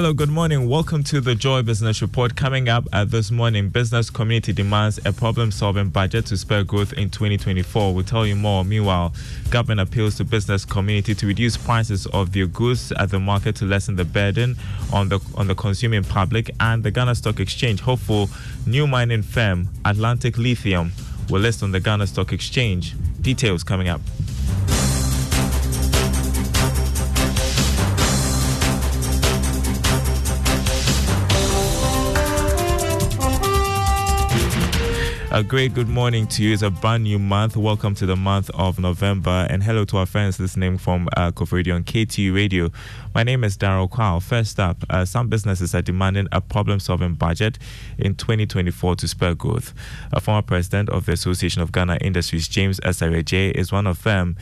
Hello, good morning. Welcome to the Joy Business Report. Coming up at this morning, business community demands a problem solving budget to spur growth in 2024. We'll tell you more. Meanwhile, government appeals to business community to reduce prices of their goods at the market to lessen the burden on the on the consuming public. And the Ghana Stock Exchange hopeful new mining firm Atlantic Lithium will list on the Ghana Stock Exchange. Details coming up. A great good morning to you. It's a brand new month. Welcome to the month of November. And hello to our friends listening from uh, Radio on KTU Radio. My name is Daryl Kwao. First up, uh, some businesses are demanding a problem solving budget in 2024 to spur growth. A former president of the Association of Ghana Industries, James Asare is one of them.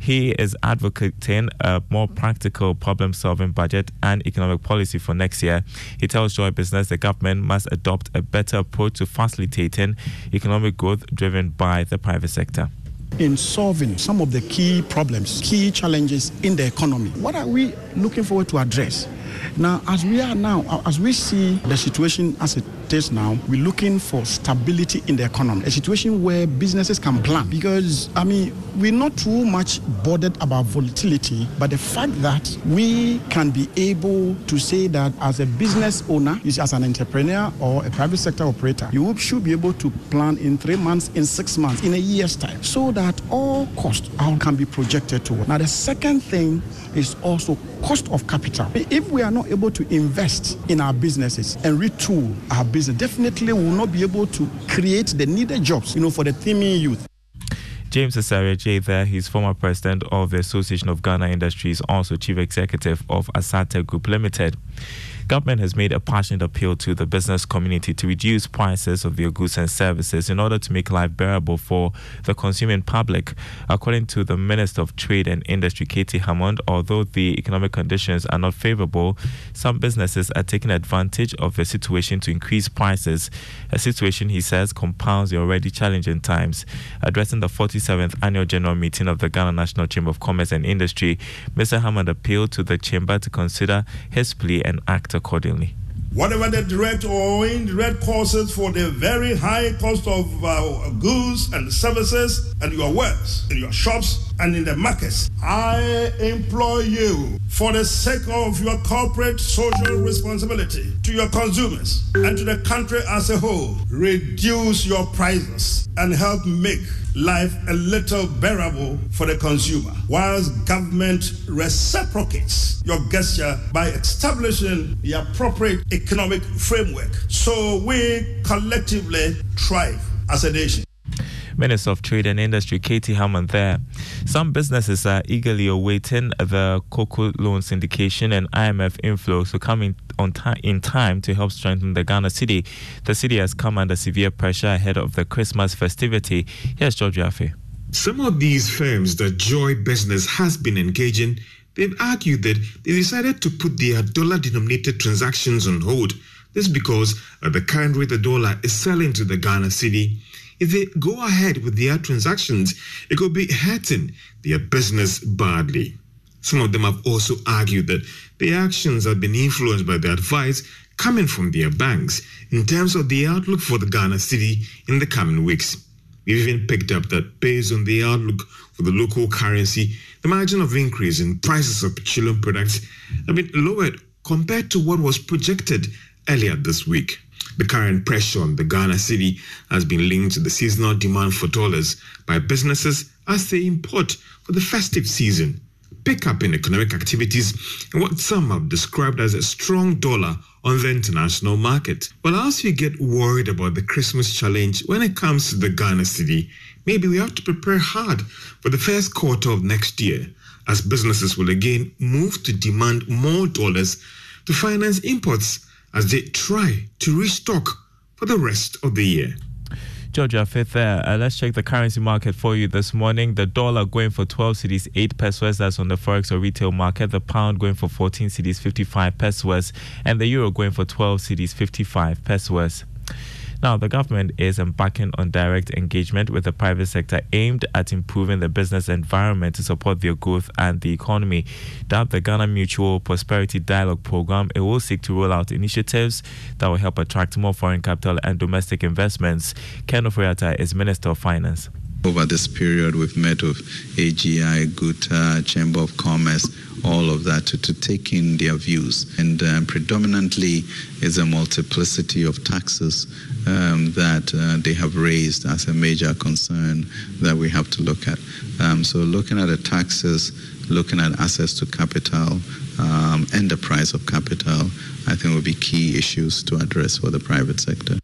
He is advocating a more practical problem solving budget and economic policy for next year. He tells Joy Business the government must adopt a better approach to facilitating economic growth driven by the private sector in solving some of the key problems, key challenges in the economy. What are we looking forward to address? Now, as we are now, as we see the situation as it now, we're looking for stability in the economy, a situation where businesses can plan. Because, I mean, we're not too much bothered about volatility, but the fact that we can be able to say that as a business owner, as an entrepreneur or a private sector operator, you should be able to plan in three months, in six months, in a year's time, so that all costs can be projected toward. Now, the second thing is also cost of capital. If we are not able to invest in our businesses and retool our business, definitely will not be able to create the needed jobs, you know, for the teeming youth. James Asare there, he's former president of the Association of Ghana Industries, also chief executive of Asate Group Limited government has made a passionate appeal to the business community to reduce prices of their goods and services in order to make life bearable for the consuming public. According to the Minister of Trade and Industry, K.T. Hammond, although the economic conditions are not favorable, some businesses are taking advantage of the situation to increase prices, a situation he says compounds the already challenging times. Addressing the 47th annual general meeting of the Ghana National Chamber of Commerce and Industry, Mr. Hammond appealed to the chamber to consider his plea and act accordingly. Whatever the direct or indirect causes for the very high cost of uh, goods and services and your works in your shops and in the markets, I implore you, for the sake of your corporate social responsibility to your consumers and to the country as a whole, reduce your prices and help make life a little bearable for the consumer, whilst government reciprocates your gesture by establishing the appropriate economic framework so we collectively thrive as a nation. Minister of Trade and Industry K.T. Hammond there. Some businesses are eagerly awaiting the cocoa loan syndication and IMF inflows to come in, on in time to help strengthen the Ghana cedi. The cedi has come under severe pressure ahead of the Christmas festivity. Here's George Effah. Some of these firms that Joy Business has been engaging, they've argued that they decided to put their dollar denominated transactions on hold. This because at the current rate the dollar is selling to the Ghana cedi if they go ahead with their transactions, it could be hurting their business badly. Some of them have also argued that their actions have been influenced by the advice coming from their banks in terms of the outlook for the Ghana cedi in the coming weeks. We've even picked up that based on the outlook for the local currency, the margin of increase in prices of petroleum products have been lowered compared to what was projected earlier this week. The current pressure on the Ghana cedi has been linked to the seasonal demand for dollars by businesses as they import for the festive season, pickup in economic activities, and what some have described as a strong dollar on the international market. But as we get worried about the Christmas challenge when it comes to the Ghana cedi, maybe we have to prepare hard for the first quarter of next year as businesses will again move to demand more dollars to finance imports as they try to restock for the rest of the year. George Effah there. Uh, let's check the currency market for you this morning. The dollar going for 12 cedis, 8 pesewas. That's on the forex or retail market. The pound going for 14 cedis, 55 pesewas. And the euro going for 12 cedis, 55 pesewas. Now, the government is embarking on direct engagement with the private sector aimed at improving the business environment to support their growth and the economy. Dubbed the Ghana Mutual Prosperity Dialogue Program, it will seek to roll out initiatives that will help attract more foreign capital and domestic investments. Ken Ofori-Atta is Minister of Finance. Over this period, we've met with AGI, GUTA, Chamber of Commerce, all of that to, to take in their views. And um, predominantly is a multiplicity of taxes um, that uh, they have raised as a major concern that we have to look at. Um, so looking at the taxes, looking at access to capital, um, and the price of capital, I think will be key issues to address for the private sector.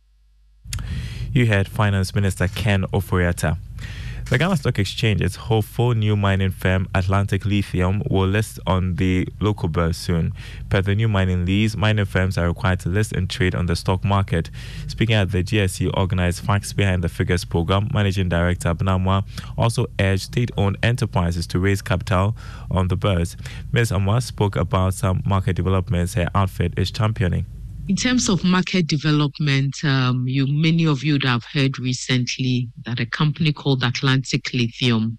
You heard Finance Minister Ken Ofori-Atta. The Ghana Stock Exchange is hopeful new mining firm Atlantic Lithium will list on the local bourse soon. Per the new mining lease, mining firms are required to list and trade on the stock market. Speaking at the GSE organized Facts Behind the Figures program, Managing Director Abena Amoah also urged state owned enterprises to raise capital on the bourse. Ms. Amoah spoke about some market developments her outfit is championing. In terms of market development, um, you many of you would have heard recently that a company called Atlantic Lithium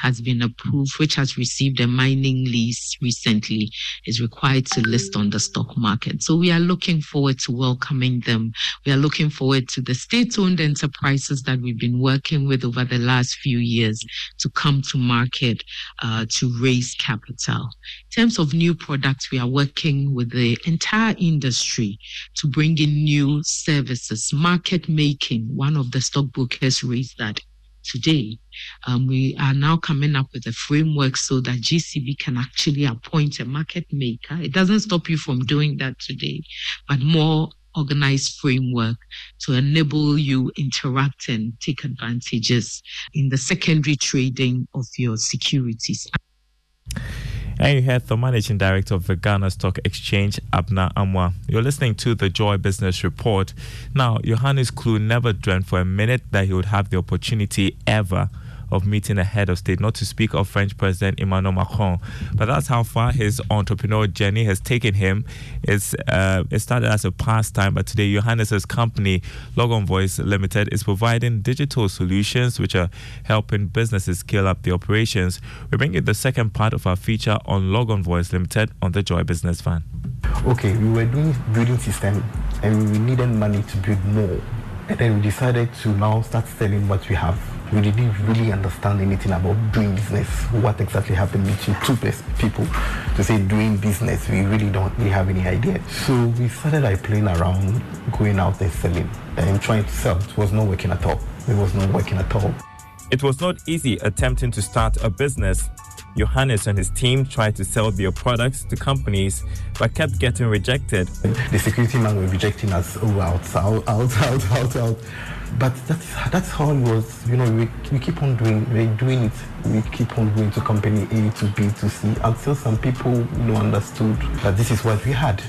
has been approved, which has received a mining lease recently, is required to list on the stock market. So we are looking forward to welcoming them. We are looking forward to the state-owned enterprises that we've been working with over the last few years to come to market uh, to raise capital. In terms of new products, we are working with the entire industry to bring in new services, market making. One of the stockbrokers raised that today. Um, we are now coming up with a framework so that GCB can actually appoint a market maker. It doesn't stop you from doing that today, but more organized framework to enable you interact and take advantages in the secondary trading of your securities. And you heard the managing director of the Ghana Stock Exchange, Abena Amoah. You're listening to the Joy Business Report. Now, Johannes Klou never dreamt for a minute that he would have the opportunity ever of meeting a head of state, not to speak of French President Emmanuel Macron. But that's how far his entrepreneurial journey has taken him. It's, uh, it started as a pastime, but today Johannes's company, Logon Voice Limited, is providing digital solutions which are helping businesses scale up the operations. We bring you the second part of our feature on Logon Voice Limited on the Joy Business Van. Okay, we were doing building system and we needed money to build more. And then we decided to now start selling what we have we didn't really understand anything about doing business. What exactly happened between two people to say doing business, we really don't really have any idea. So we started like playing around, going out and selling and trying to sell. It was not working at all. It was not working at all. It was not easy attempting to start a business. Johannes and his team tried to sell their products to companies but kept getting rejected. The security man was rejecting us, oh, out, out, out, out, out, out but that's that's how it was. You know, we, we keep on doing we're doing it. We keep on going to company A to B to C until some people you know understood that this is what we had.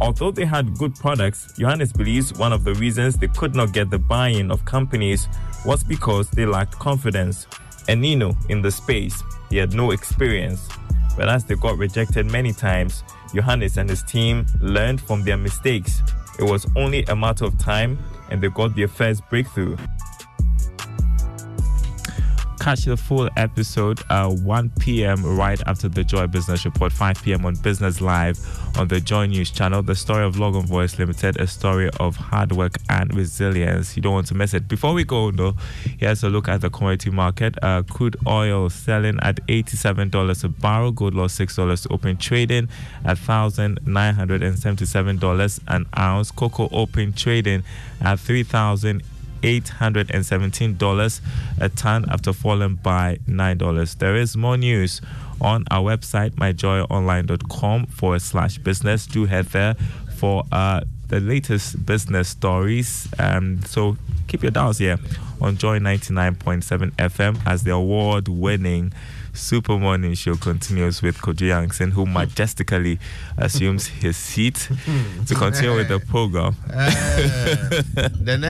Although they had good products, Johannes believes one of the reasons they could not get the buy-in of companies was because they lacked confidence. And Nino in the space, he had no experience. But as they got rejected many times, Johannes and his team learned from their mistakes. It was only a matter of time and they got their first breakthrough. Catch the full episode uh, 1 p.m. right after the Joy Business Report, 5 p.m. on Business Live on the Joy News channel. The story of Logan Voice Limited, a story of hard work and resilience. You don't want to miss it. Before we go, though, here's a look at the commodity market. Uh, crude oil selling at $87 a barrel, gold lost $6 to open trading at $1,977 an ounce. Cocoa open trading at 3000 $817 a ton after falling by $9. There is more news on our website, myjoyonline.com forward slash business. Do head there for uh, the latest business stories. Um, so keep your dials here on Joy 99.7 FM as the award winning Super Morning Show continues with Kojo Yankson, who majestically assumes his seat to continue with the program. Uh, you